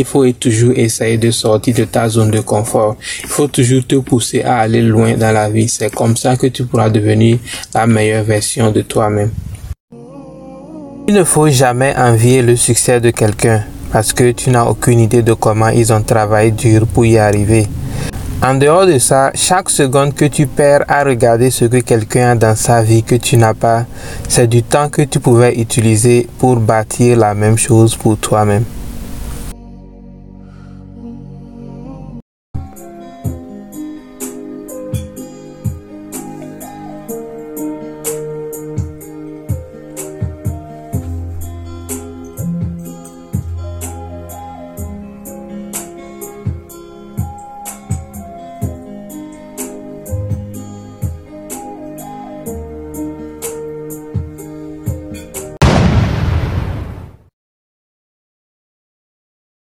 Il faut toujours essayer de sortir de ta zone de confort. Il faut toujours te pousser à aller loin dans la vie. C'est comme ça que tu pourras devenir la meilleure version de toi-même. Il ne faut jamais envier le succès de quelqu'un parce que tu n'as aucune idée de comment ils ont travaillé dur pour y arriver. En dehors de ça, chaque seconde que tu perds à regarder ce que quelqu'un a dans sa vie que tu n'as pas, c'est du temps que tu pouvais utiliser pour bâtir la même chose pour toi-même.